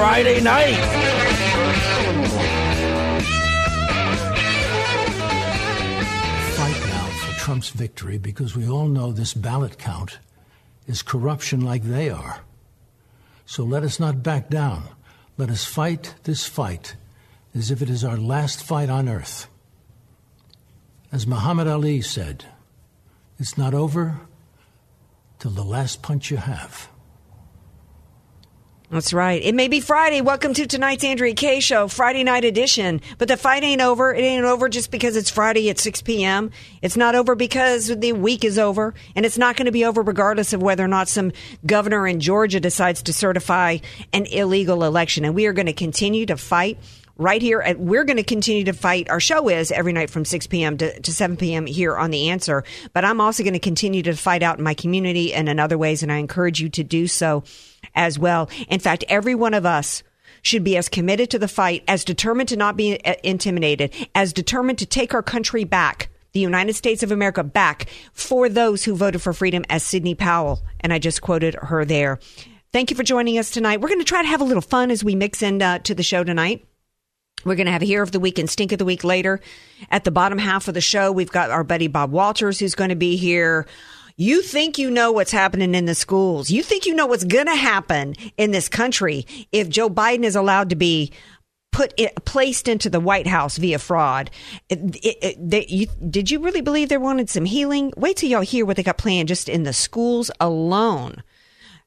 Friday night. Fight now for Trump's victory because we all know this ballot count is corruption like they are. So let us not back down. Let us fight this fight as if it is our last fight on earth. As Muhammad Ali said, it's not over till the last punch you have. That's right. It may be Friday. Welcome to tonight's Andrea Kaye Show, Friday night edition. But the fight ain't over. It ain't over just because it's Friday at 6 p.m. It's not over because the week is over. And it's not going to be over regardless of whether or not some governor in Georgia decides to certify an illegal election. And we are going to continue to fight right here. At, we're going to continue to fight. Our show is every night from 6 p.m. To, to 7 p.m. here on The Answer. But I'm also going to continue to fight out in my community and in other ways. And I encourage you to do so as well. In fact, every one of us should be as committed to the fight, as determined to not be uh, intimidated, as determined to take our country back. The United States of America back for those who voted for freedom, as Sidney Powell, and I just quoted her there. Thank you for joining us tonight. We're going to try to have a little fun as we mix in uh, to the show tonight. We're going to have a Hero of the Week and Stink of the Week later. At the bottom half of the show, we've got our buddy Bob Walters who's going to be here. You think you know what's happening in the schools. You think you know what's going to happen in this country if Joe Biden is allowed to be put it, placed into the White House via fraud. It, it, they, you, did you really believe they wanted some healing? Wait till y'all hear what they got planned just in the schools alone.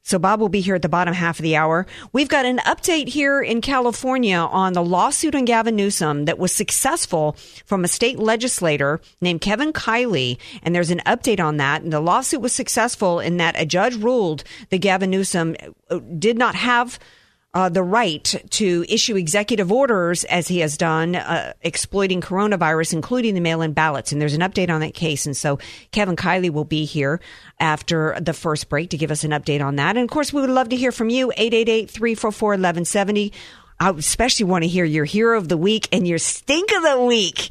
So Bob will be here at the bottom half of the hour. We've got an update here in California on the lawsuit on Gavin Newsom that was successful from a state legislator named Kevin Kiley. And there's an update on that. And the lawsuit was successful in that a judge ruled that Gavin Newsom uh, did not have uh, the right to issue executive orders as he has done, uh, exploiting coronavirus, including the mail-in ballots. And there's an update on that case. And so Kevin Kiley will be here after the first break to give us an update on that. And of course, we would love to hear from you. 888-344-1170. I especially want to hear your hero of the week and your stink of the week.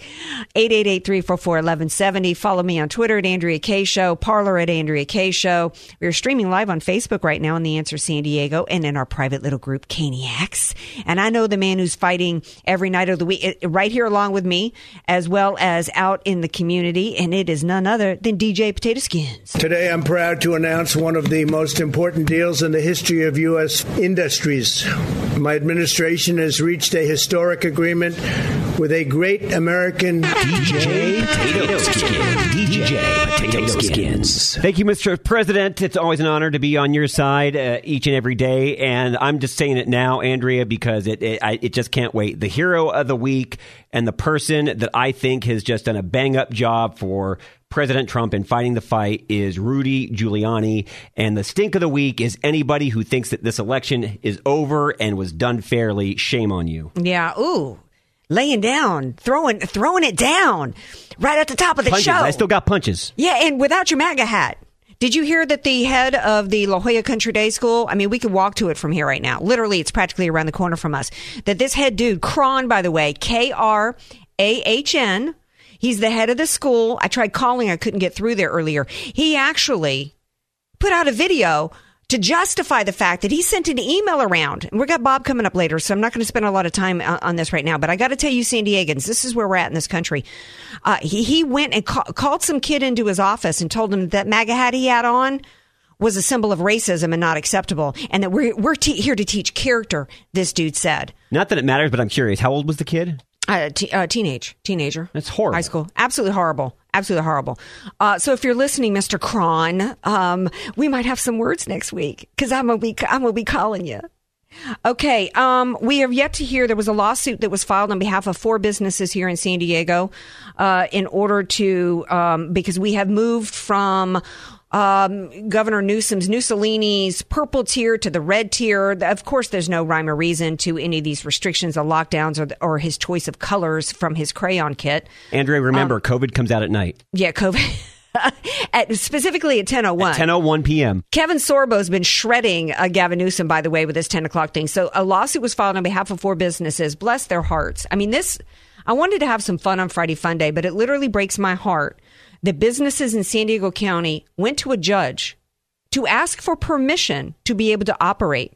888-344-1170. Follow me on Twitter at Andrea Kaye Show, Parler at Andrea Kaye Show. We're streaming live on Facebook right now in The Answer San Diego and in our private little group, Caniacs. And I know the man who's fighting every night of the week eh, right here along with me, as well as out in the community. And it is none other than DJ Potato Skins. Today, I'm proud to announce one of the most important deals in the history of U.S. industries. My administration has reached a historic agreement with a great American DJ Potato Skins. DJ Potato Skins. Thank you, Mr. President. It's always an honor to be on your side uh, each and every day. And I'm just saying it now, Andrea, because it it, I, it just can't wait. The hero of the week and the person that I think has just done a bang up job for President Trump in fighting the fight is Rudy Giuliani. And the stink of the week is anybody who thinks that this election is over and was done fairly. Shame on you. Yeah. Ooh. Laying down, throwing, throwing it down right at the top of the punches. show. I still got punches. Yeah, and without your MAGA hat. Did you hear that the head of the La Jolla Country Day School? I mean, we could walk to it from here right now. Literally, it's practically around the corner from us. That this head dude, Krahn, by the way, K R A H N, he's the head of the school. I tried calling, I couldn't get through there earlier. He actually put out a video to justify the fact that he sent an email around. And we got Bob coming up later, so I'm not going to spend a lot of time on, on this right now. But I got to tell you, San Diegans, this is where we're at in this country. Uh, he, he went and ca- called some kid into his office and told him that MAGA hat he had on was a symbol of racism and not acceptable, and that we're we're te- here to teach character. This dude said. Not that it matters, but I'm curious. How old was the kid? Uh, t- uh, teenage, teenager. It's horrible. High school. Absolutely horrible. Absolutely horrible. Uh, so if you're listening, Mr. Krahn, um, we might have some words next week because I'm gonna be I'm gonna be calling you. Okay, um, we have yet to hear. There was a lawsuit that was filed on behalf of four businesses here in San Diego, uh, in order to um, because we have moved from um, Governor Newsom's Mussolini's purple tier to the red tier. Of course, there's no rhyme or reason to any of these restrictions or lockdowns or, or his choice of colors from his crayon kit. Andrea, remember, COVID comes out at night. Yeah, COVID. at, specifically at 10.01. 10:01 p.m. Kevin Sorbo's been shredding uh, Gavin Newsom, by the way, with this 10 o'clock thing. So a lawsuit was filed on behalf of four businesses. Bless their hearts. I mean, this, I wanted to have some fun on Friday Fun Day, but it literally breaks my heart that businesses in San Diego County went to a judge to ask for permission to be able to operate.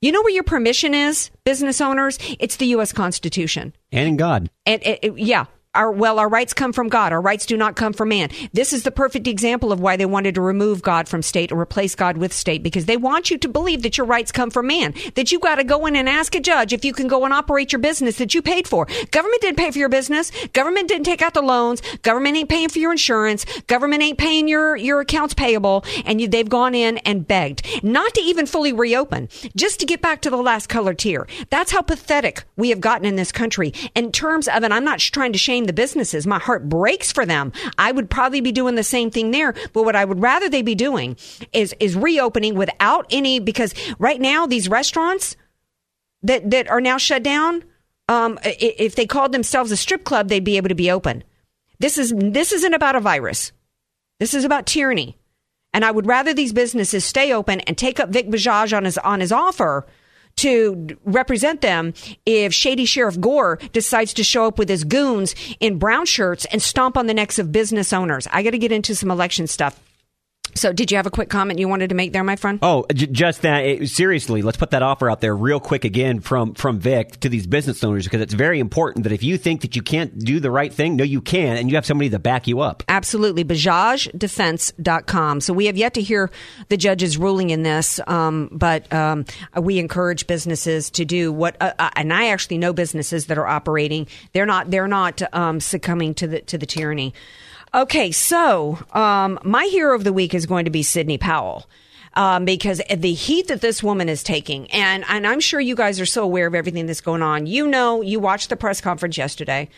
You know where your permission is, business owners? It's the U.S. Constitution. And in God. And it, it- yeah, our well, our rights come from God. Our rights do not come from man. This is the perfect example of why they wanted to remove God from state or replace God with state because they want you to believe that your rights come from man. That you got to go in and ask a judge if you can go and operate your business that you paid for. Government didn't pay for your business. Government didn't take out the loans. Government ain't paying for your insurance. Government ain't paying your your accounts payable. And you, they've gone in and begged not to even fully reopen, just to get back to the last color tier. That's how pathetic we have gotten in this country in terms of, and I'm not trying to shame the businesses. My heart breaks for them. I would probably be doing the same thing there, but what I would rather they be doing is is reopening without any because right now these restaurants that that are now shut down, um, if they called themselves a strip club, they'd be able to be open. This is this isn't about a virus. This is about tyranny. And I would rather these businesses stay open and take up Vic Bajaj on his on his offer to represent them if Shady Sheriff Gore decides to show up with his goons in brown shirts and stomp on the necks of business owners. I got to get into some election stuff. So, did you have a quick comment you wanted to make there, my friend? Oh, j- just that. It, seriously, let's put that offer out there real quick again from from Vic to these business owners because it's very important that if you think that you can't do the right thing, no, you can, and you have somebody to back you up. Absolutely. BajajDefense.com. So we have yet to hear the judge's ruling in this, um, but um, we encourage businesses to do what, uh, uh, and I actually know businesses that are operating. They're not, they're not um, succumbing to the, to the tyranny. Okay, so um, my hero of the week is going to be Sidney Powell. Um, because the heat that this woman is taking, and, and I'm sure you guys are so aware of everything that's going on. You know, you watched the press conference yesterday.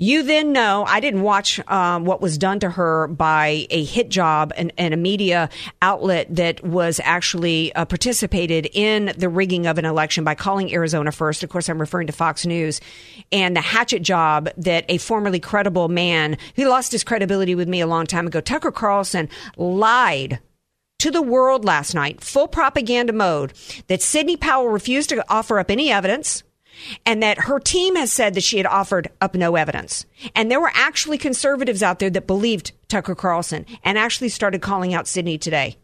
You then know I didn't watch um, what was done to her by a hit job and, and a media outlet that was actually uh, participated in the rigging of an election by calling Arizona first. Of course, I'm referring to Fox News and the hatchet job that a formerly credible man who lost his credibility with me a long time ago, Tucker Carlson, lied to the world last night, full propaganda mode, that Sidney Powell refused to offer up any evidence and that her team has said that she had offered up no evidence. And there were actually conservatives out there that believed Tucker Carlson and actually started calling out Sidney today.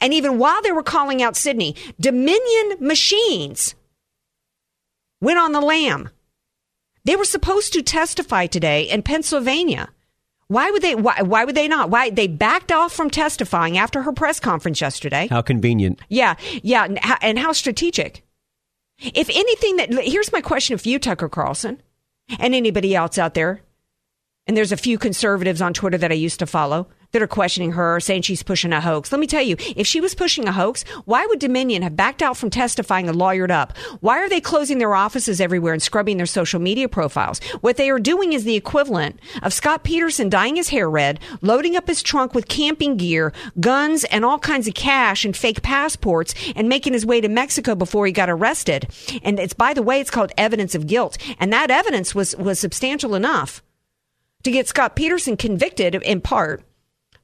And even while they were calling out Sidney, Dominion machines went on the lam. They were supposed to testify today in Pennsylvania. Why would they? Why, why would they not? Why they backed off from testifying after her press conference yesterday? How convenient. Yeah, yeah, and how, and how strategic. If anything, that here's my question for you, Tucker Carlson, and anybody else out there. And there's a few conservatives on Twitter that I used to follow that are questioning her, saying she's pushing a hoax. Let me tell you, if she was pushing a hoax, why would Dominion have backed out from testifying and lawyered up? Why are they closing their offices everywhere and scrubbing their social media profiles? What they are doing is the equivalent of Scott Peterson dyeing his hair red, loading up his trunk with camping gear, guns, and all kinds of cash and fake passports, and making his way to Mexico before he got arrested. And it's, by the way, it's called evidence of guilt. And that evidence was, was substantial enough to get Scott Peterson convicted in part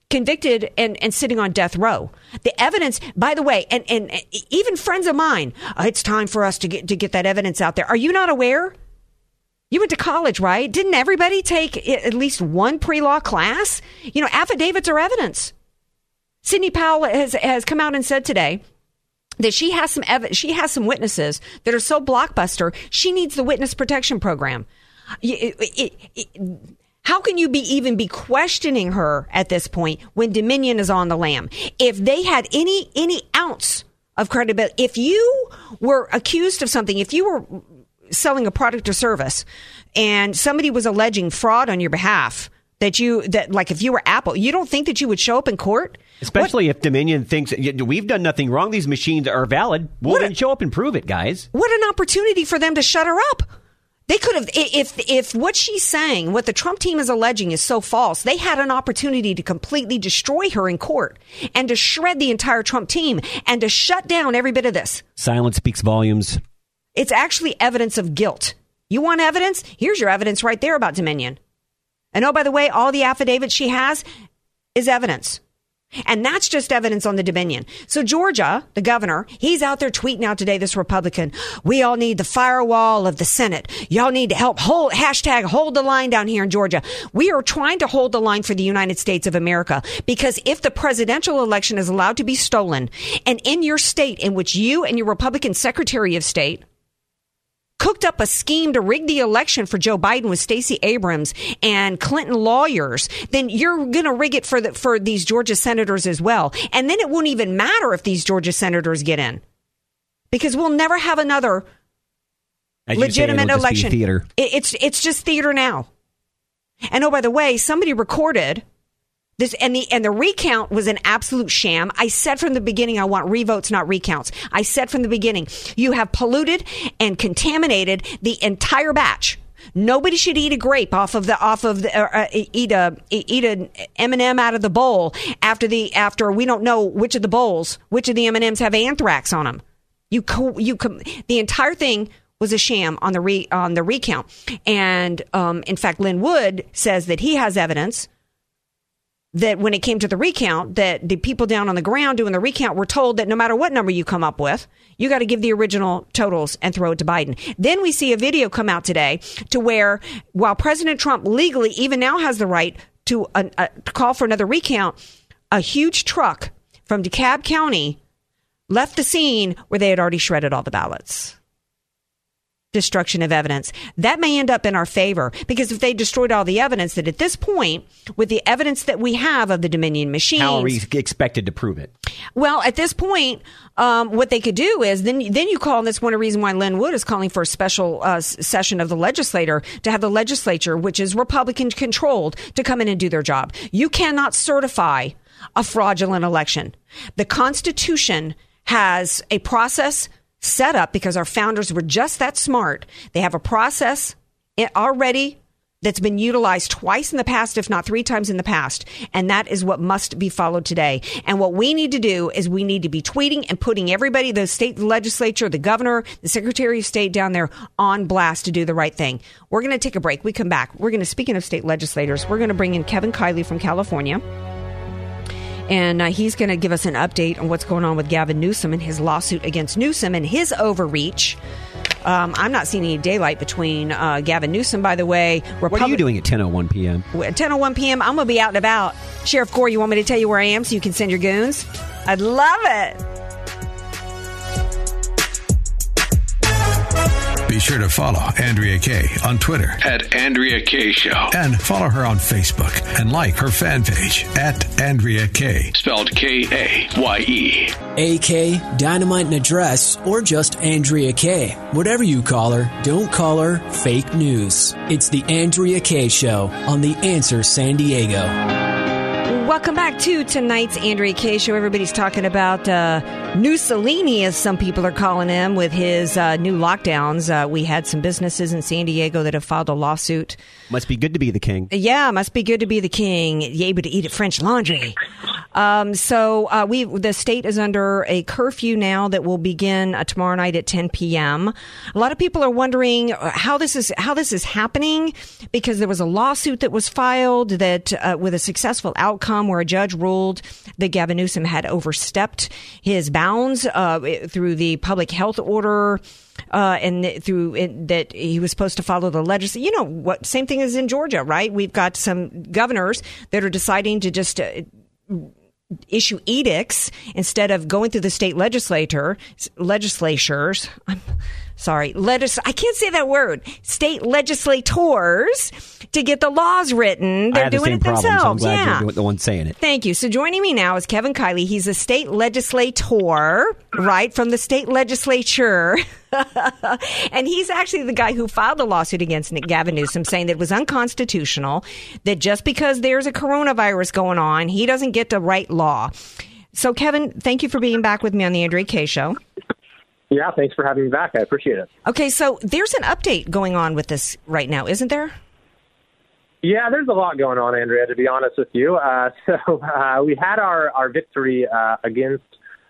convicted and, and sitting on death row. The evidence, by the way, and, and even friends of mine, "Uh, it's time for us to get to get that evidence out there. Are you not aware? You went to college, right? Didn't everybody take at least one pre-law class? You know, affidavits are evidence. Sidney Powell has, has come out and said today that she has some ev- she has some witnesses that are so blockbuster. She needs the witness protection program. It- it- it- how can you be even be questioning her at this point when Dominion is on the lam? If they had any any ounce of credibility, if you were accused of something, if you were selling a product or service, and somebody was alleging fraud on your behalf, that you that like if you were Apple, you don't think that you would show up in court? Especially if Dominion thinks we've done nothing wrong, these machines are valid. Well, What a- show up and prove it, guys. What an opportunity for them to shut her up. They could have, if if what she's saying, what the Trump team is alleging, is so false. They had an opportunity to completely destroy her in court and to shred the entire Trump team and to shut down every bit of this. Silence speaks volumes. It's actually evidence of guilt. You want evidence? Here's your evidence right there about Dominion. And oh, by the way, all the affidavits she has is evidence. And that's just evidence on the Dominion. So Georgia, the governor, he's out there tweeting out today, this Republican, we all need the firewall of the Senate. Y'all need to help hold, hashtag hold the line down here in Georgia. We are trying to hold the line for the United States of America because if the presidential election is allowed to be stolen and in your state in which you and your Republican Secretary of State cooked up a scheme to rig the election for Joe Biden with Stacey Abrams and Clinton lawyers, then you're going to rig it for the, for these Georgia senators as well. And then it won't even matter if these Georgia senators get in. Because we'll never have another As you say, legitimate it'll just be election. theater. It- it's it's just theater now. And oh, by the way, somebody recorded this, and the and the recount was an absolute sham. I said from the beginning, I want revotes, not recounts. I said from the beginning, you have polluted and contaminated the entire batch. Nobody should eat a grape off of the off of the uh, eat a eat an M and M out of the bowl after the after we don't know which of the bowls which of the M and M's have anthrax on them. You co- you the entire thing was a sham on the re- on the recount, and um, in fact, Lin Wood says that he has evidence that when it came to the recount, that the people down on the ground doing the recount were told that no matter what number you come up with, you got to give the original totals and throw it to Biden. Then we see a video come out today to where while President Trump legally even now has the right to, uh, to call for another recount, a huge truck from DeKalb County left the scene where they had already shredded all the ballots. Destruction of evidence. That may end up in our favor because if they destroyed all the evidence, that at this point, with the evidence that we have of the Dominion machines, How are we expected to prove it? well, at this point, um, what they could do is then then you call, and that's one reason why Lin Wood is calling for a special uh, session of the legislator to have the legislature, which is Republican controlled, to come in and do their job. You cannot certify a fraudulent election. The Constitution has a process set up because our founders were just that smart. They have a process already that's been utilized twice in the past, if not three times in the past. And that is what must be followed today. And what we need to do is we need to be tweeting and putting everybody, the state legislature, the governor, the secretary of state down there on blast to do the right thing. We're going to take a break. We come back. We're going to, speaking of state legislators, we're going to bring in Kevin Kiley from California. And uh, he's going to give us an update on what's going on with Gavin Newsom and his lawsuit against Newsom and his overreach. Um, I'm not seeing any daylight between uh, Gavin Newsom, by the way. What are you doing at 10:01 p.m.? At 10:01 p.m., I'm going to be out and about. Sheriff Gore, you want me to tell you where I am so you can send your goons? I'd love it. Be sure to follow Andrea Kaye on Twitter At Andrea Kaye Show. and follow her on Facebook and like her fan page at Andrea Kaye. Spelled K A Y E. AK, Dynamite and Address, or just Andrea Kaye. Whatever you call her, don't call her fake news. It's the Andrea Kaye Show on The Answer San Diego. Welcome back to tonight's Andrea Kaye show. Everybody's talking about uh, Mussolini, as some people are calling him, with his uh, new lockdowns. Uh, we had some businesses in San Diego that have filed a lawsuit. Must be good to be the king. Yeah, must be good to be the king, You able to eat at French Laundry. Um, so uh, we the state is under a curfew now that will begin uh, tomorrow night at 10 p.m. A lot of people are wondering uh, how this is how this is happening because there was a lawsuit that was filed that uh, with a successful outcome where a judge ruled that Gavin Newsom had overstepped his bounds uh, through the public health order uh, and th- through it, that he was supposed to follow the legislation. You know what? Same thing as in Georgia, right? We've got some governors that are deciding to just uh, issue edicts instead of going through the state legislator legislatures. I'm sorry, legis. I can't say that word. State legislators to get the laws written. They're the doing same it problem, themselves. glad yeah. the one saying it. Thank you. So joining me now is Kevin Kiley. He's a state legislator, right, from the state legislature. and he's actually the guy who filed the lawsuit against Nick Gavin Newsom saying that it was unconstitutional, that just because there's a coronavirus going on, he doesn't get to write law. So, Kevin, thank you for being back with me on the Andrea Kaye Show. Yeah, thanks for having me back. I appreciate it. Okay, so there's an update going on with this right now, isn't there? Yeah, there's a lot going on, Andrea, to be honest with you. Uh, so uh, we had our, our victory uh, against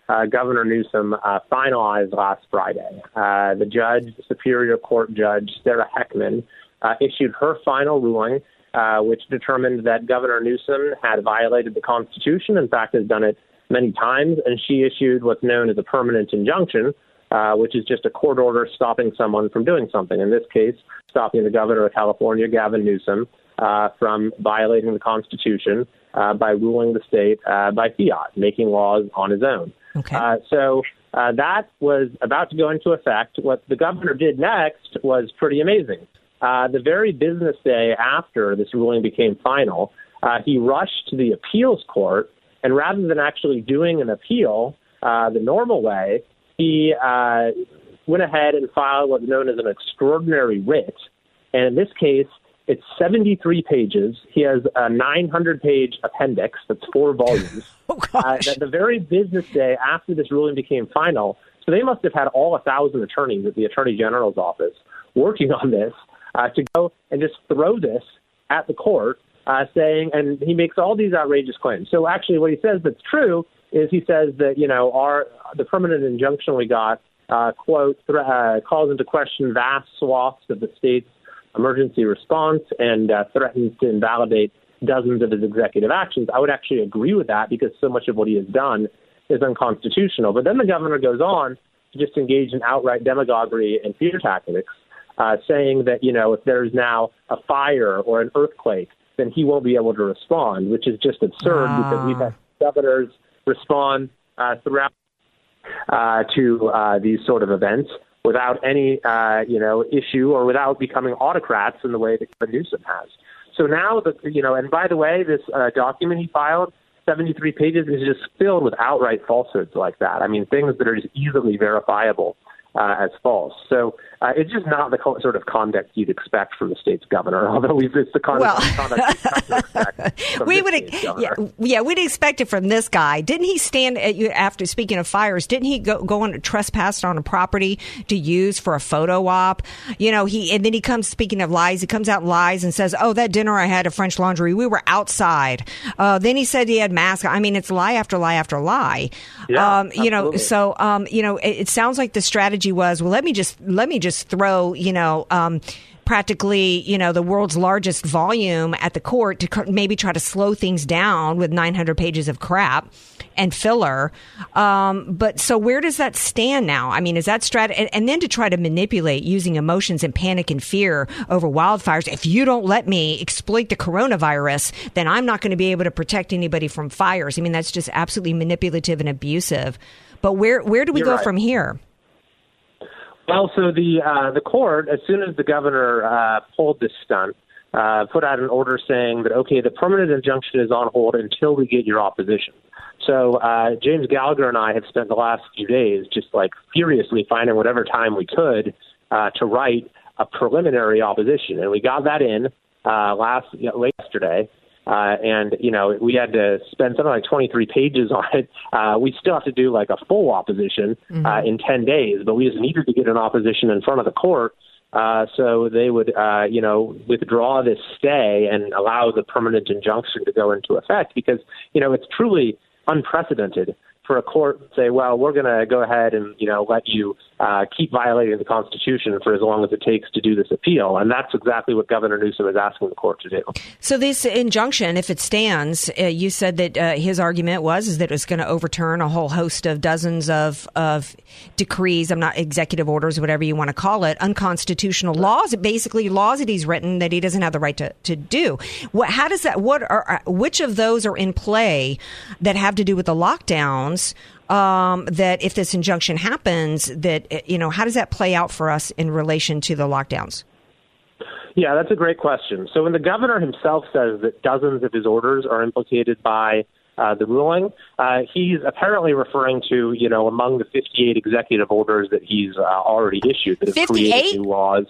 uh, Governor Newsom uh, finalized last Friday. Uh, the judge, Superior Court Judge Sarah Heckman, uh, issued her final ruling, uh, which determined that Governor Newsom had violated the Constitution. In fact, has done it many times, and she issued what's known as a permanent injunction, uh, which is just a court order stopping someone from doing something. In this case, stopping the governor of California, Gavin Newsom, from violating the Constitution by ruling the state by fiat, making laws on his own. Okay. Uh, so uh, that was about to go into effect. What the governor did next was pretty amazing. Uh, the very business day after this ruling became final, uh, he rushed to the appeals court, and rather than actually doing an appeal uh, the normal way, he uh, went ahead and filed what's known as an extraordinary writ. And in this case, it's 73 pages. He has a 900 page appendix that's four volumes. oh, uh, that the very business day after this ruling became final, so they must have had all a thousand attorneys at the Attorney General's office working on this uh, to go and just throw this at the court, uh, saying, and he makes all these outrageous claims. So actually, what he says that's true is he says that you know our the permanent injunction we got uh, quote th- uh, calls into question vast swaths of the state's emergency response and uh, threatens to invalidate dozens of his executive actions. I would actually agree with that because so much of what he has done is unconstitutional. But then the governor goes on to just engage in outright demagoguery and fear tactics, uh, saying that, you know, if there's now a fire or an earthquake, then he won't be able to respond, which is just absurd Ah. because we've had governors respond uh, throughout uh, to uh, these sort of events without any, uh, you know, issue or without becoming autocrats in the way that Gavin Newsom has. So now, the, you know, and by the way, this uh, document he filed, 73 pages, is just filled with outright falsehoods like that. I mean, things that are just easily verifiable uh, as false. So uh, it's just not the sort of conduct you'd expect from the state's governor, although we've, it's the conduct, Well- conduct you'd expect we would, yeah, yeah, we'd expect it from this guy. Didn't he stand at you after speaking of fires? Didn't he go go on a trespass on a property to use for a photo op? You know, he and then he comes speaking of lies. He comes out and lies and says, "Oh, that dinner I had at French Laundry, we were outside." Uh, then he said he had mask. I mean, it's lie after lie after lie. Yeah, um, you know, so um, you know, it, it sounds like the strategy was, well, let me just let me just throw, you know. Um, practically, you know, the world's largest volume at the court to maybe try to slow things down with 900 pages of crap and filler. Um, but so where does that stand now? I mean, is that strat? And, and then to try to manipulate using emotions and panic and fear over wildfires. If you don't let me exploit the coronavirus, then I'm not going to be able to protect anybody from fires. I mean, that's just absolutely manipulative and abusive. But where where do we You're go right. from here? Well, so the uh, the court, as soon as the governor uh, pulled this stunt, uh, put out an order saying that okay, the permanent injunction is on hold until we get your opposition. So uh, James Gallagher and I have spent the last few days just like furiously finding whatever time we could uh, to write a preliminary opposition, and we got that in uh, last you know, yesterday. Uh, and you know we had to spend something like 23 pages on it. Uh, we still have to do like a full opposition uh, in 10 days, but we just needed to get an opposition in front of the court uh, so they would uh, you know withdraw this stay and allow the permanent injunction to go into effect because you know it's truly unprecedented for a court to say, well, we're going to go ahead and you know let you uh, keep violating the Constitution for as long as it takes to do this appeal, and that's exactly what Governor Newsom is asking the court to do. So this injunction, if it stands, uh, you said that uh, his argument was is that it was going to overturn a whole host of dozens of of decrees. I'm not executive orders, whatever you want to call it, unconstitutional laws. Basically, laws that he's written that he doesn't have the right to, to do. What? How does that? What are? Which of those are in play that have to do with the lockdowns? Um, that if this injunction happens, that eh, you know, how does that play out for us in relation to the lockdowns? Yeah, that's a great question. So when the governor himself says that dozens of his orders are implicated by uh, the ruling, uh, he's apparently referring to, you know, among the 58 executive orders that he's uh, already issued that have created new laws.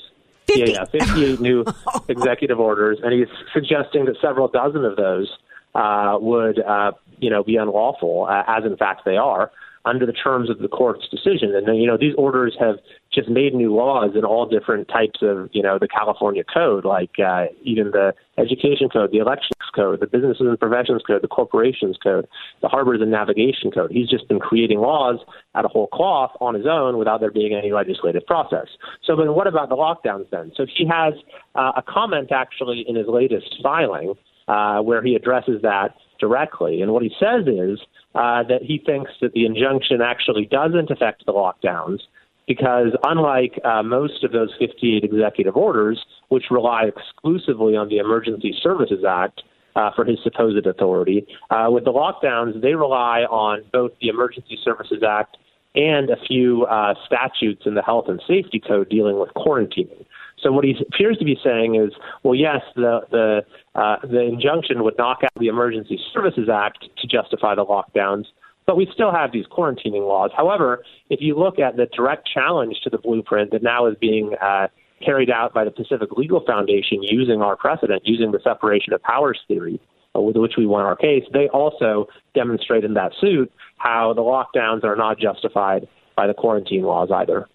50? Yeah, yeah, 58 new executive orders, and he's suggesting that several dozen of those uh, would, uh, you know, be unlawful, uh, as in fact they are, under the terms of the court's decision. And then, you know, these orders have just made new laws in all different types of, you know, the California code, like uh, even the education code, the elections code, the businesses and professions code, the corporations code, the harbors and navigation code. He's just been creating laws out of whole cloth on his own without there being any legislative process. So then what about the lockdowns then? So he has uh, a comment actually in his latest filing uh, where he addresses that directly. And what he says is uh, that he thinks that the injunction actually doesn't affect the lockdowns because, unlike uh, most of those 58 executive orders, which rely exclusively on the Emergency Services Act, uh, for his supposed authority. Uh, with the lockdowns, they rely on both the Emergency Services Act and a few uh, statutes in the Health and Safety Code dealing with quarantining. So what he appears to be saying is, well, yes, the the uh, the injunction would knock out the Emergency Services Act to justify the lockdowns, but we still have these quarantining laws. However, if you look at the direct challenge to the blueprint that now is being uh, carried out by the Pacific Legal Foundation using our precedent, using the separation of powers theory, uh, with which we won our case, they also demonstrate in that suit how the lockdowns are not justified by the quarantine laws either.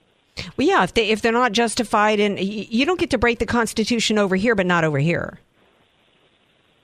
Well, yeah, if they if they're not justified, and you don't get to break the Constitution over here, but not over here,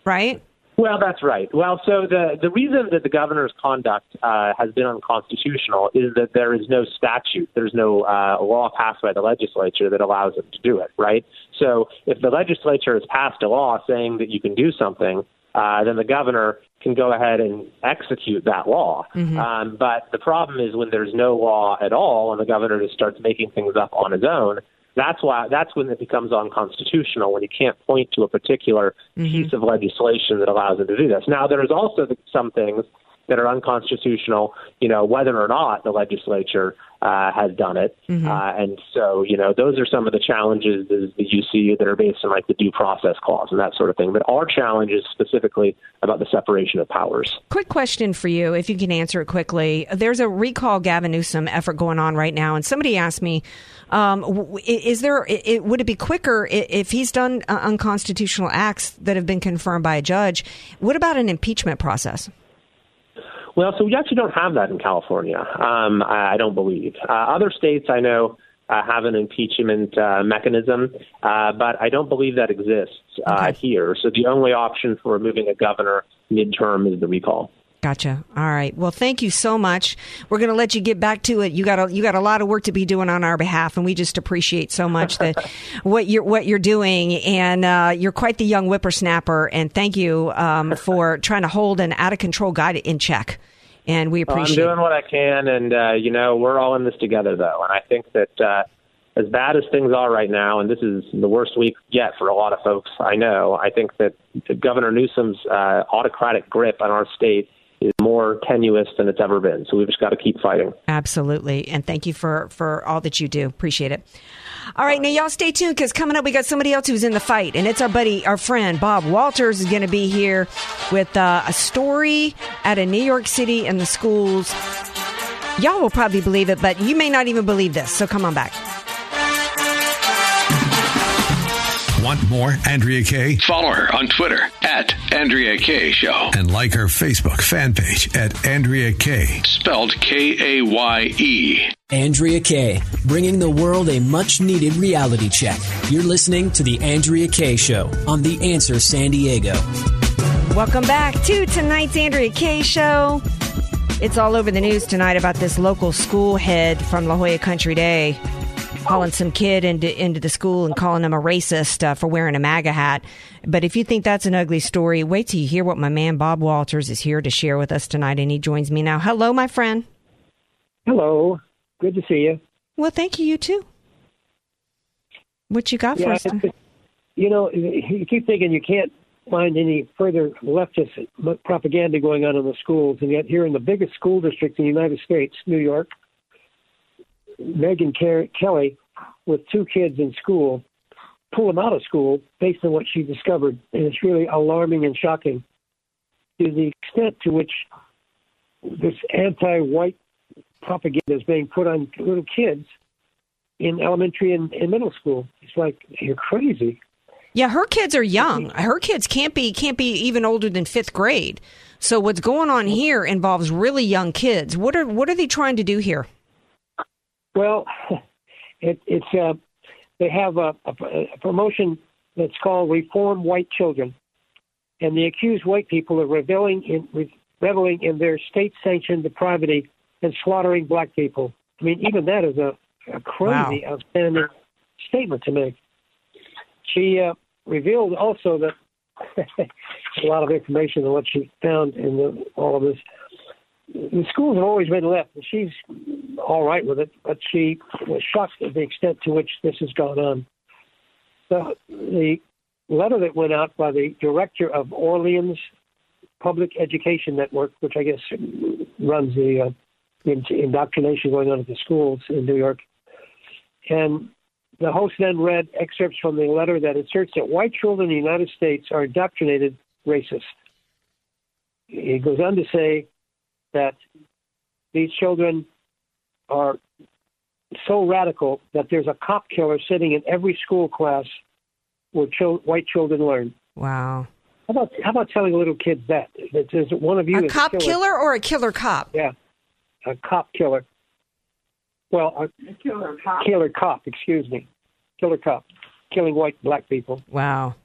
right? Well, that's right. Well, so the the reason that the governor's conduct uh, has been unconstitutional is that there is no statute, there's no uh, law passed by the legislature that allows him to do it. Right. So if the legislature has passed a law saying that you can do something, uh, then the governor can go ahead and execute that law. Mm-hmm. Um, but the problem is when there's no law at all and the governor just starts making things up on his own. That's why that's when it becomes unconstitutional when you can't point to a particular mm-hmm. piece of legislation that allows him to do this. Now there is also some things that are unconstitutional, you know, whether or not the legislature uh, has done it. Mm-hmm. Uh, and so, you know, those are some of the challenges that you see that are based on like the due process clause and that sort of thing. But our challenge is specifically about the separation of powers. Quick question for you, if you can answer it quickly. There's a recall Gavin Newsom effort going on right now, and somebody asked me, um, is there? It, would it be quicker if he's done uh, unconstitutional acts that have been confirmed by a judge? What about an impeachment process? Well, so we actually don't have that in California. Um, I don't believe. Uh, other states I know uh, have an impeachment uh, mechanism, uh, but I don't believe that exists uh, okay. here. So the only option for removing a governor midterm is the recall. Gotcha. All right. Well, thank you so much. We're going to let you get back to it. You got a, you got a lot of work to be doing on our behalf, and we just appreciate so much that what you're what you're doing. And uh, you're quite the young whippersnapper. And thank you um, for trying to hold an out of control guy in check and we appreciate. Well, I'm doing what I can, and uh, you know we're all in this together, though, and I think that uh, as bad as things are right now, and this is the worst week yet for a lot of folks I know, I think that Governor Newsom's uh, autocratic grip on our state is more tenuous than it's ever been. So we've just got to keep fighting. Absolutely, and thank you for for all that you do. Appreciate it. All right, now y'all stay tuned because coming up we got somebody else who's in the fight, and it's our buddy, our friend Bob Walters is going to be here with uh, a story out of New York City and the schools. Y'all will probably believe it, but you may not even believe this. So come on back. Want more Andrea Kaye? Follow her on Twitter at Andrea Kaye Show. And like her Facebook fan page at Andrea Kaye. Spelled K A Y E. Andrea Kaye, bringing the world a much needed reality check. You're listening to The Andrea Kaye Show on The Answer San Diego. Welcome back to tonight's Andrea Kaye Show. It's all over the news tonight about this local school head from La Jolla Country Day calling some kid into into the school and calling him a racist uh, for wearing a MAGA hat. But if you think that's an ugly story, wait till you hear what my man Bob Walters is here to share with us tonight, and he joins me now. Hello, my friend. Hello. Good to see you. Well, thank you. You too. What you got for us? You know, you keep thinking you can't find any further leftist propaganda going on in the schools, and yet here in the biggest school district in the United States, New York, Megyn Kelly, with two kids in school, pull them out of school based on what she discovered, and it's really alarming and shocking to the extent to which this anti-white propaganda is being put on little kids in elementary and, and middle school. It's like you're crazy. Yeah, her kids are young. Mm-hmm. Her kids can't be can't be even older than fifth grade. So what's going on here involves really young kids. What are what are they trying to do here? Well, it, it's uh, they have a, a, a promotion that's called Reform White Children, and they accuse white people of reveling in re- reveling in their state-sanctioned depravity and slaughtering black people. I mean, even that is a, a crazy, outstanding statement to make. She uh, revealed also that a lot of information on what she found in the, all of this. The schools have always been left, and she's all right with it, but she was shocked at the extent to which this has gone on. The, the letter that went out by the director of Orleans Public Education Network, which I guess runs the uh, indoctrination going on at the schools in New York, and the host then read excerpts from the letter that asserts that white children in the United States are indoctrinated racist. He goes on to say that these children are so radical that there's a cop killer sitting in every school class where chil- white children learn. Wow. How about how about telling little kids that? That there's one of you A is cop killer. killer or a killer cop? Yeah, a cop killer. Well, a killer cop. Killer cop, excuse me, killer cop, killing white black people. Wow.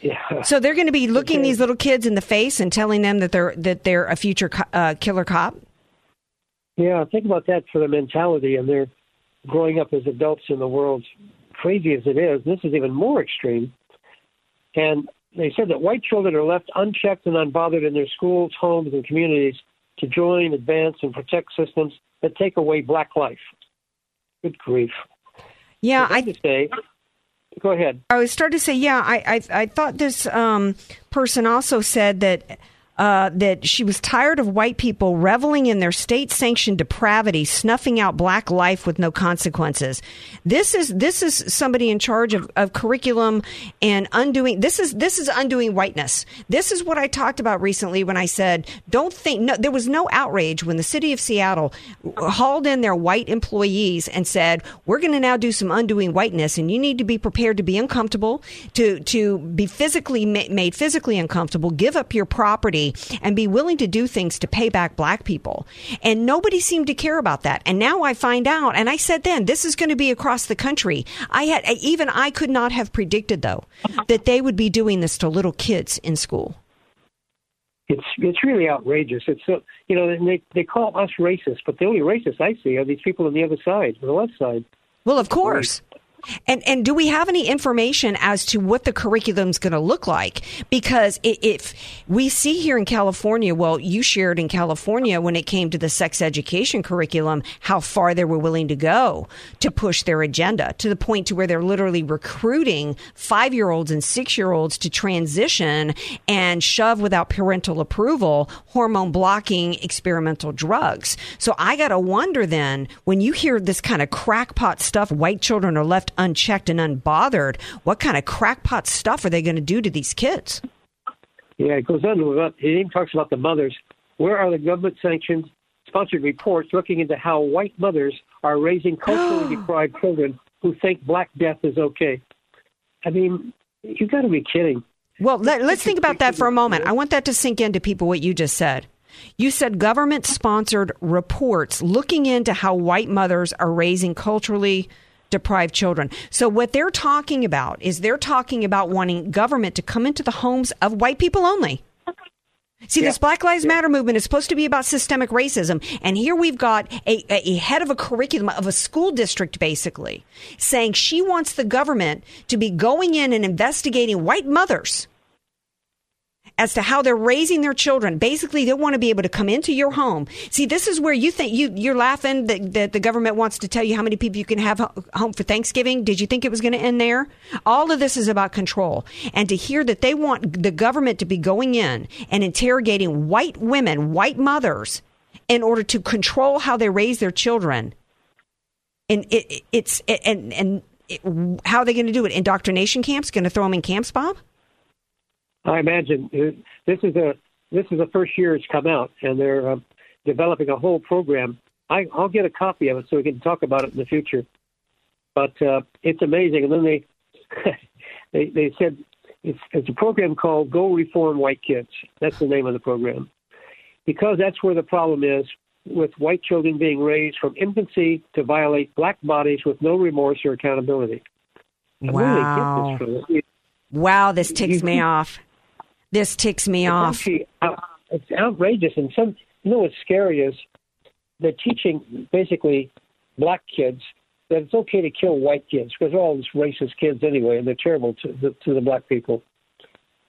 Yeah. So they're going to be looking these little kids in the face and telling them that they're that they're a future co- uh, killer cop. Yeah, think about that for the mentality, and they're growing up as adults in the world. Crazy as it is, this is even more extreme. And they said that white children are left unchecked and unbothered in their schools, homes, and communities to join, advance, and protect systems that take away black life. Good grief. Yeah, I say. Go ahead. I was starting to say, yeah, I I, I thought this um, person also said that. Uh, that she was tired of white people reveling in their state sanctioned depravity, snuffing out black life with no consequences. This is this is somebody in charge of, of curriculum and undoing this is this is undoing whiteness. This is what I talked about recently when I said don't think no, there was no outrage when the city of Seattle hauled in their white employees and said we're going to now do some undoing whiteness and you need to be prepared to be uncomfortable to to be physically ma- made physically uncomfortable give up your property and be willing to do things to pay back black people and nobody seemed to care about that and now i find out and i said then this is going to be across the country i had even i could not have predicted though that they would be doing this to little kids in school It's it's really outrageous. It's so you know they they call us racist, but the only racists I see are these people on the other side, on the left side. Well, of course. And and do we have any information as to what the curriculum's going to look like? Because if we see here in California, well, you shared in California when it came to the sex education curriculum, how far they were willing to go to push their agenda to the point to where they're literally recruiting five year olds and six year olds to transition and shove without parental approval hormone blocking experimental drugs. So I got to wonder then when you hear this kind of crackpot stuff, white children are left unchecked and unbothered. What kind of crackpot stuff are they going to do to these kids? Yeah, it goes on to about. It even talks about the mothers. Where are the government sanctioned, sponsored reports looking into how white mothers are raising culturally deprived children who think black death is okay? I mean, you've got to be kidding. Well, let, us think about that for a moment. I want that to sink into people what you just said. You said government sponsored reports looking into how white mothers are raising culturally deprived children. So what they're talking about is they're talking about wanting government to come into the homes of white people only. See, Yeah. this Black Lives Matter movement is supposed to be about systemic racism, and here we've got a, a a head of a curriculum of a school district, basically, saying she wants the government to be going in and investigating white mothers as to how they're raising their children. Basically, they want to be able to come into your home. See, this is where you think you you're laughing that, that the government wants to tell you how many people you can have home for Thanksgiving. Did you think it was going to end there? All of this is about control, and to hear that they want the government to be going in and interrogating white women, white mothers, in order to control how they raise their children. And it, it- it's and and it, how are they going to do it? Indoctrination camps? Going to throw them in camps, Bob? I imagine uh, this is a this is the first year it's come out, and they're uh, developing a whole program. I, I'll get a copy of it so we can talk about it in the future. But uh, it's amazing. And then they they they said it's it's a program called Go Reform White Kids. That's the name of the program, because that's where the problem is with white children being raised from infancy to violate black bodies with no remorse or accountability. And where do they get Wow. this? Wow, this ticks me off. This ticks me It's off. actually out- it's outrageous, and some. You know what's scary is they're teaching basically black kids that it's okay to kill white kids because they're all just racist kids anyway, and they're terrible to the, to the black people.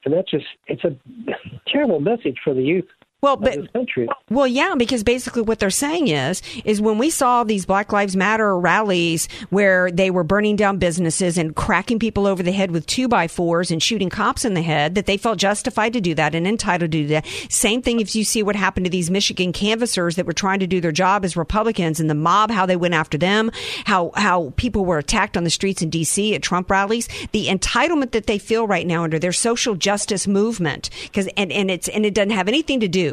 And that's just it's a terrible message for the youth well, country. Well, yeah, because basically what they're saying is, is when we saw these Black Lives Matter rallies where they were burning down businesses and cracking people over the head with two by fours and shooting cops in the head, that they felt justified to do that and entitled to do that. Same thing if you see what happened to these Michigan canvassers that were trying to do their job as Republicans and the mob, how they went after them, how, how people were attacked on the streets in D.C. at Trump rallies, the entitlement that they feel right now under their social justice movement, because, and, and it's, and it doesn't have anything to do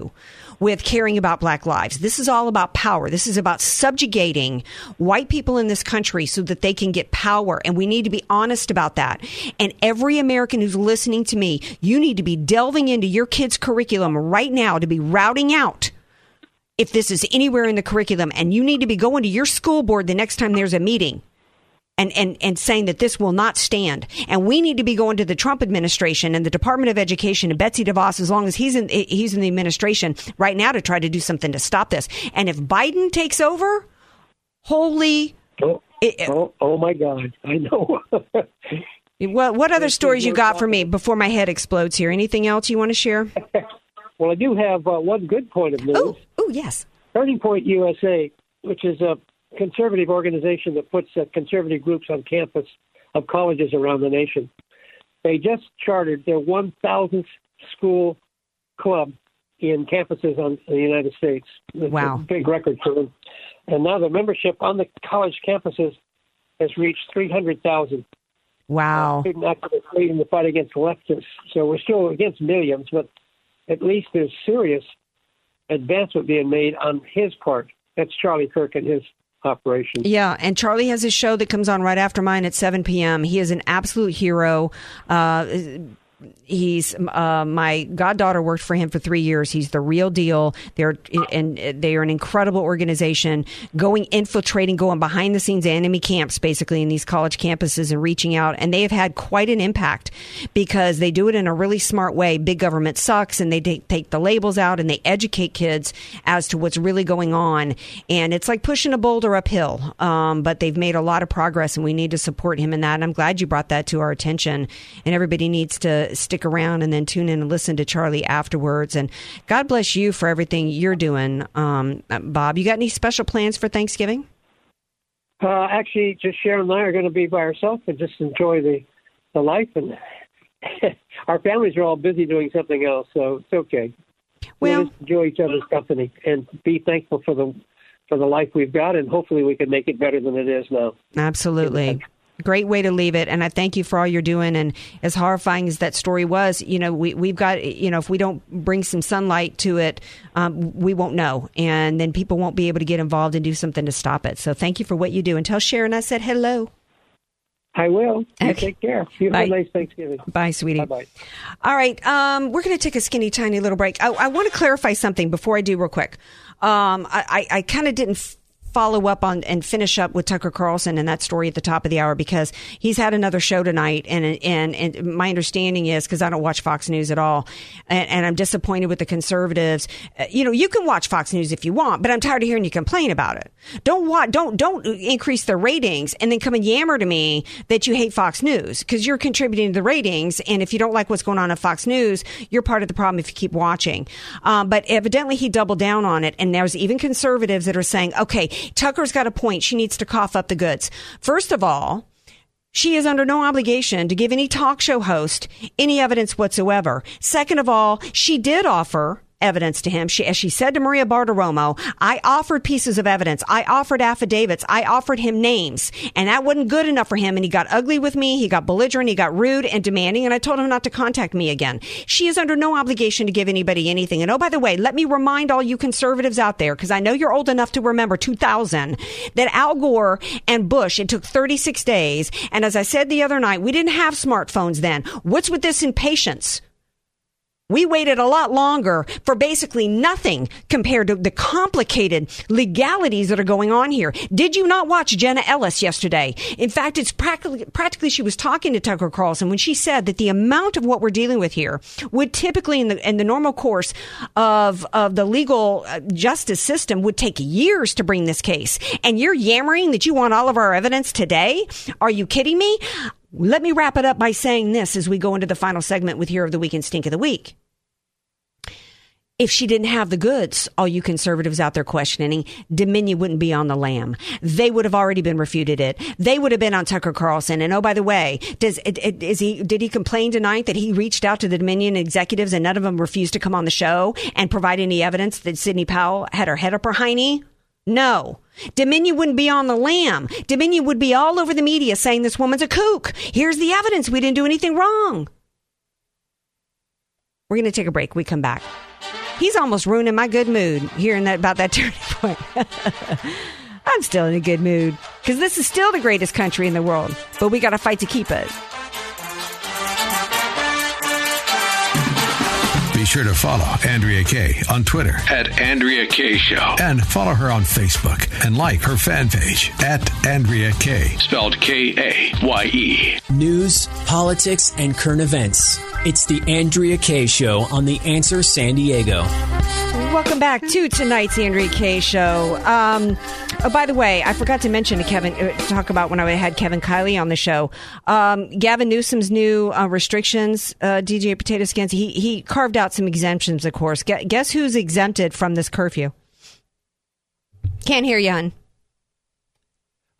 with caring about black lives. This is all about power. This is about subjugating white people in this country so that they can get power. And we need to be honest about that. And every American who's listening to me, you need to be delving into your kids' curriculum right now to be routing out if this is anywhere in the curriculum. And you need to be going to your school board the next time there's a meeting and, and, and saying that this will not stand. And we need to be going to the Trump administration and the Department of Education and Betsy DeVos, as long as he's in, he's in the administration right now to try to do something to stop this. And if Biden takes over, holy. Oh, oh, oh my God! I know. well, what other stories you got for me before my head explodes here? Anything else you want to share? well, I do have uh, one good point of news. Oh, oh yes. Turning Point USA, which is a conservative organization that puts uh, conservative groups on campus of colleges around the nation. They just chartered their 1,000th school club in campuses on in the United States. It's Wow. a big record for them. And now the membership on the college campuses has reached 300,000. Wow. Student activists leading the fight against leftists. So we're still against millions, but at least there's serious advancement being made on his part. That's Charlie Kirk and his operation. Yeah, and Charlie has his show that comes on right after mine at 7 p.m. He is an absolute hero. Uh, he's uh, my goddaughter worked for him for three years. He's the real deal. They're and they are an incredible organization, going infiltrating, going behind the scenes enemy camps, basically in these college campuses and reaching out. And they have had quite an impact because they do it in a really smart way. Big government sucks, and they take the labels out and they educate kids as to what's really going on. And it's like pushing a boulder uphill. Um, but they've made a lot of progress, and we need to support him in that. And I'm glad you brought that to our attention. And everybody needs to stick around and then tune in and listen to Charlie afterwards. And God bless you for everything you're doing, um, Bob. You got any special plans for Thanksgiving? Uh, actually, just Sharon and I are going to be by ourselves and just enjoy the, the life. And our families are all busy doing something else, so it's okay. Well, we'll just enjoy each other's company and be thankful for the for the life we've got, and hopefully we can make it better than it is now. Absolutely. Great way to leave it. And I thank you for all you're doing. And as horrifying as that story was, you know, we, we've got, you know, if we don't bring some sunlight to it, um, we won't know. And then people won't be able to get involved and do something to stop it. So thank you for what you do. And tell Sharon I said hello. I will. You Okay. take care. You have a nice Thanksgiving. Bye, sweetie. Bye bye. All right, um, we're going to take a skinny, tiny little break. I, I want to clarify something before I do, real quick. Um, I, I, I kind of didn't f- follow up on and finish up with Tucker Carlson and that story at the top of the hour because he's had another show tonight, and and, and my understanding is because I don't watch Fox News at all, and, and I'm disappointed with the conservatives. Uh, you know, you can watch Fox News if you want, but I'm tired of hearing you complain about it. Don't watch, don't don't increase their ratings and then come and yammer to me that you hate Fox News because you're contributing to the ratings, and if you don't like what's going on at Fox News, you're part of the problem if you keep watching. Um, but evidently, he doubled down on it, and there's even conservatives that are saying, okay, Tucker's got a point. She needs to cough up the goods. First of all, she is under no obligation to give any talk show host any evidence whatsoever. Second of all, she did offer evidence to him. She, as she said to Maria Bartiromo, I offered pieces of evidence. I offered affidavits. I offered him names and that wasn't good enough for him. And he got ugly with me. He got belligerent. He got rude and demanding. And I told him not to contact me again. She is under no obligation to give anybody anything. And oh, by the way, let me remind all you conservatives out there, because I know you're old enough to remember 2000, that Al Gore and Bush, it took 36 days. And as I said the other night, we didn't have smartphones then. What's with this impatience? We waited a lot longer for basically nothing compared to the complicated legalities that are going on here. Did you not watch Jenna Ellis yesterday? In fact, it's practically, practically she was talking to Tucker Carlson when she said that the amount of what we're dealing with here would typically in the, in the normal course of, of the legal uh, justice system would take years to bring this case. And you're yammering that you want all of our evidence today? Are you kidding me? Let me wrap it up by saying this as we go into the final segment with Hero of the Week and Stink of the Week. If she didn't have the goods, all you conservatives out there questioning, Dominion wouldn't be on the lam. They would have already been refuted it. They would have been on Tucker Carlson. And oh, by the way, does is he did he complain tonight that he reached out to the Dominion executives and none of them refused to come on the show and provide any evidence that Sidney Powell had her head up her hiney? No. Dominion wouldn't be on the lam. Dominion would be all over the media saying this woman's a kook. Here's the evidence. We didn't do anything wrong. We're going to take a break. We come back. He's almost ruining my good mood hearing that about that turning point. I'm still in a good mood because this is still the greatest country in the world, but we got to fight to keep it. Be sure to follow Andrea Kaye on Twitter at Andrea Kaye Show. and follow her on Facebook and like her fan page at Andrea Kaye. Spelled K A Y E. News, politics, and current events. It's the Andrea Kaye Show on The Answer San Diego. Welcome back to tonight's Andrea Kaye show. Um, oh, by the way, I forgot to mention to Kevin, uh, talk about when I had Kevin Kiley on the show. Um, Gavin Newsom's new uh, restrictions, uh, DJ Potato Skins, he, he carved out some exemptions, of course. Gu- guess who's exempted from this curfew? Can't hear you. I'm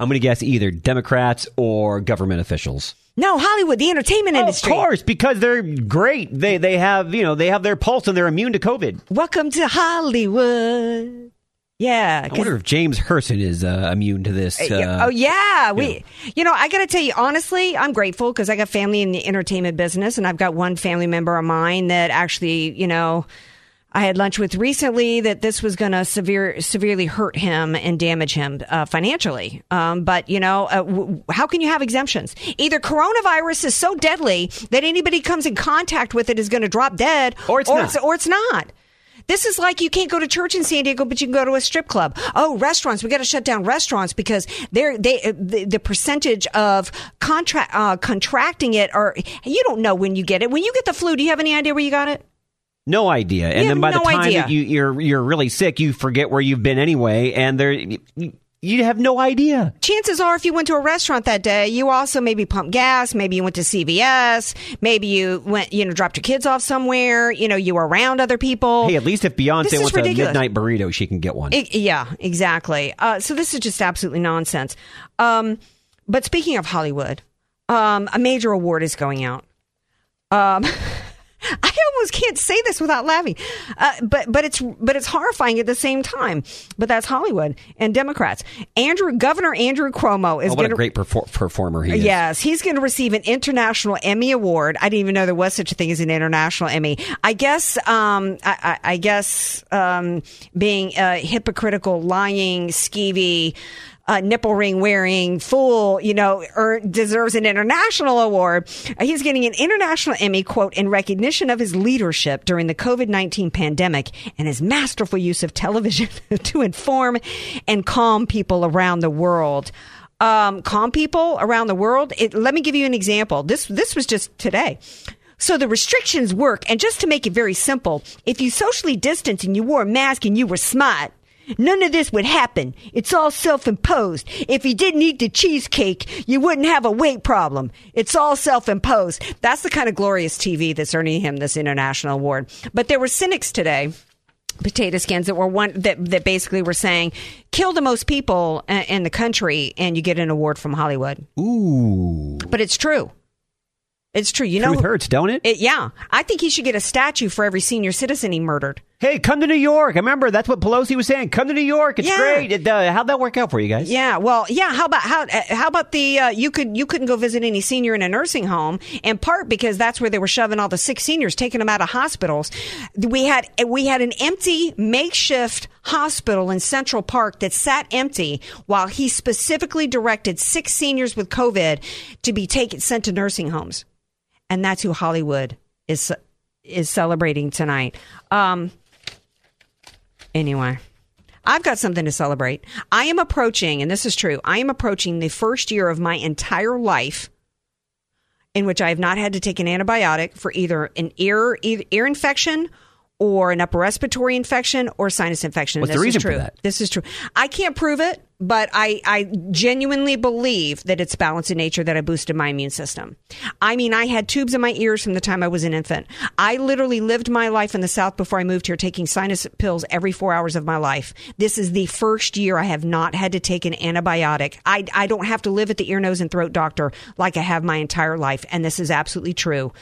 going to guess either Democrats or government officials. No, Hollywood, the entertainment industry. Of course, because they're great. They they have you know they have their pulse and they're immune to COVID. Welcome to Hollywood. Yeah. I wonder if James Herson is uh, immune to this. Uh, oh yeah, we. You know, I got to tell you honestly, I'm grateful because I got family in the entertainment business, and I've got one family member of mine that actually, you know, I had lunch with recently that this was going to severe severely hurt him and damage him uh, financially. Um, but you know, uh, w- how can you have exemptions? Either coronavirus is so deadly that anybody comes in contact with it is going to drop dead, Or it's or not. It's, or it's not. This is like you can't go to church in San Diego, but you can go to a strip club. Oh, restaurants, we got to shut down restaurants because they're they uh, the, the percentage of contract uh, contracting it, or you don't know when you get it. When you get the flu, do you have any idea where you got it? No idea. And then by have the time idea. that you, you're you're really sick, you forget where you've been anyway, and there you, you have no idea. chances are if you went to a restaurant that day you also maybe pumped gas maybe you went to cvs maybe you went you know dropped your kids off somewhere you know you were around other people Hey, at least if Beyonce wants ridiculous. a midnight burrito, she can get one. I- yeah exactly uh, so this is just absolutely nonsense um, but speaking of hollywood um, a major award is going out um, I almost can't say this without laughing, uh, but but it's but it's horrifying at the same time. But that's Hollywood and Democrats. Andrew Governor Andrew Cuomo is oh, what going a great perfor- performer he is. Yes, he's going to receive an international Emmy award. I didn't even know there was such a thing as an international Emmy. I guess, um, I, I, I guess, um, being uh, hypocritical, lying, skeevy. Uh, nipple ring wearing fool, you know, er, deserves an international award. Uh, he's getting an international Emmy, quote, in recognition of his leadership during the COVID 19 pandemic and his masterful use of television to inform and calm people around the world. Um, calm people around the world. It, let me give you an example. This this was just today. So the restrictions work, and just to make it very simple, if you socially distanced and you wore a mask and you were smart, None of this would happen. It's all self-imposed. If you didn't eat the cheesecake, you wouldn't have a weight problem. It's all self-imposed. That's the kind of glorious TV that's earning him this international award. But there were cynics today potato skins that were one that, that basically were saying kill the most people uh, in the country and you get an award from Hollywood. Ooh. But it's true. It's true. You know. Truth know, hurts, don't it? it? Yeah, I think he should get a statue for every senior citizen he murdered. Hey, come to New York. I remember that's what Pelosi was saying. Come to New York. It's Yeah. great. It, uh, how'd that work out for you guys? Yeah, well, yeah. How about how uh, how about the uh, you could you couldn't go visit any senior in a nursing home in part because that's where they were shoving all the sick seniors, taking them out of hospitals. We had we had an empty makeshift hospital in Central Park that sat empty while he specifically directed six seniors with COVID to be taken sent to nursing homes, and that's who Hollywood is is celebrating tonight. Um, anyway. I've got something to celebrate. I am approaching, and this is true, I am approaching the first year of my entire life in which I have not had to take an antibiotic for either an ear ear, infection or an upper respiratory infection or sinus infection. What's this the reason is for true. that? This is true. I can't prove it, but I, I genuinely believe that it's balance in nature that I boosted my immune system. I mean, I had tubes in my ears from the time I was an infant. I literally lived my life in the South before I moved here, taking sinus pills every four hours of my life. This is the first year I have not had to take an antibiotic. I, I don't have to live at the ear, nose, and throat doctor like I have my entire life. And this is absolutely true.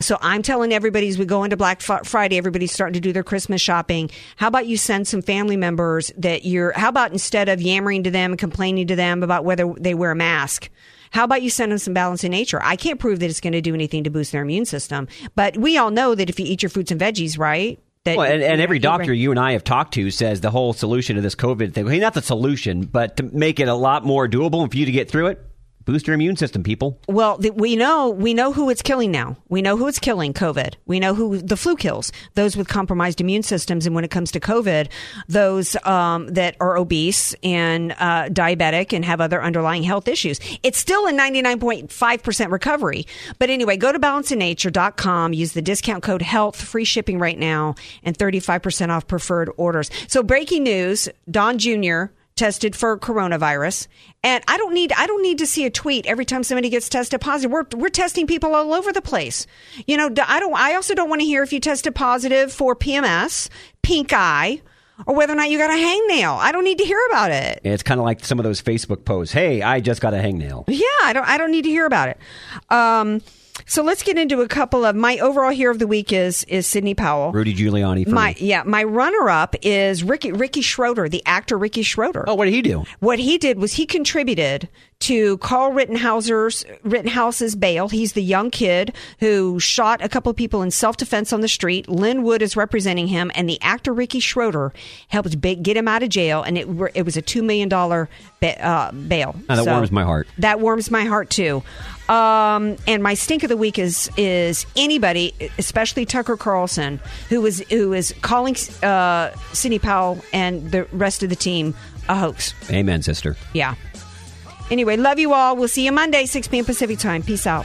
So I'm telling everybody as we go into Black Friday, everybody's starting to do their Christmas shopping. How about you send some family members that you're, how about instead of yammering to them and complaining to them about whether they wear a mask, how about you send them some balance in nature? I can't prove that it's going to do anything to boost their immune system, but we all know that if you eat your fruits and veggies right, that Well, and, and every doctor you and I have talked to says the whole solution to this COVID thing, well, not the solution, but to make it a lot more doable and for you to get through it, boost your immune system, people. Well, th- we know we know who it's killing now. We know who it's killing. COVID. We know who the flu kills. Those with compromised immune systems. And when it comes to COVID, those um, that are obese and uh, diabetic and have other underlying health issues. It's still a ninety nine point five percent recovery. But anyway, go to balanceinnature.com. Use the discount code HEALTH. Free shipping right now and thirty five percent off preferred orders. So breaking news: Don Jr tested for coronavirus. And i don't need i don't need to see a tweet every time somebody gets tested positive. We're, we're testing people all over the place. You know i don't i also don't want to hear if you tested positive for pms pink eye or whether or not you got a hangnail. I don't need to hear about it. It's kind of like some of those Facebook posts. Hey, I just got a hangnail. yeah i don't i don't need to hear about it. Um so let's get into a couple of my overall hero of the week is is Sidney Powell. Rudy Giuliani for my me. yeah, my runner up is Ricky Ricky Schroder, the actor Ricky Schroder. Oh, what did he do? What he did was he contributed to Carl Rittenhouse's Rittenhouse's bail. He's the young kid who shot a couple of people in self defense on the street. Lin Wood is representing him, and the actor Ricky Schroder helped get him out of jail, and it it was a two million dollar ba- uh, bail. Oh, that So- warms my heart. that warms my heart too. Um, and my stink of the week is is anybody, especially Tucker Carlson, who is who is calling uh, Sidney Powell and the rest of the team a hoax. Amen, sister. Yeah. Anyway, love you all. We'll see you Monday, 6 p.m. Pacific time. Peace out.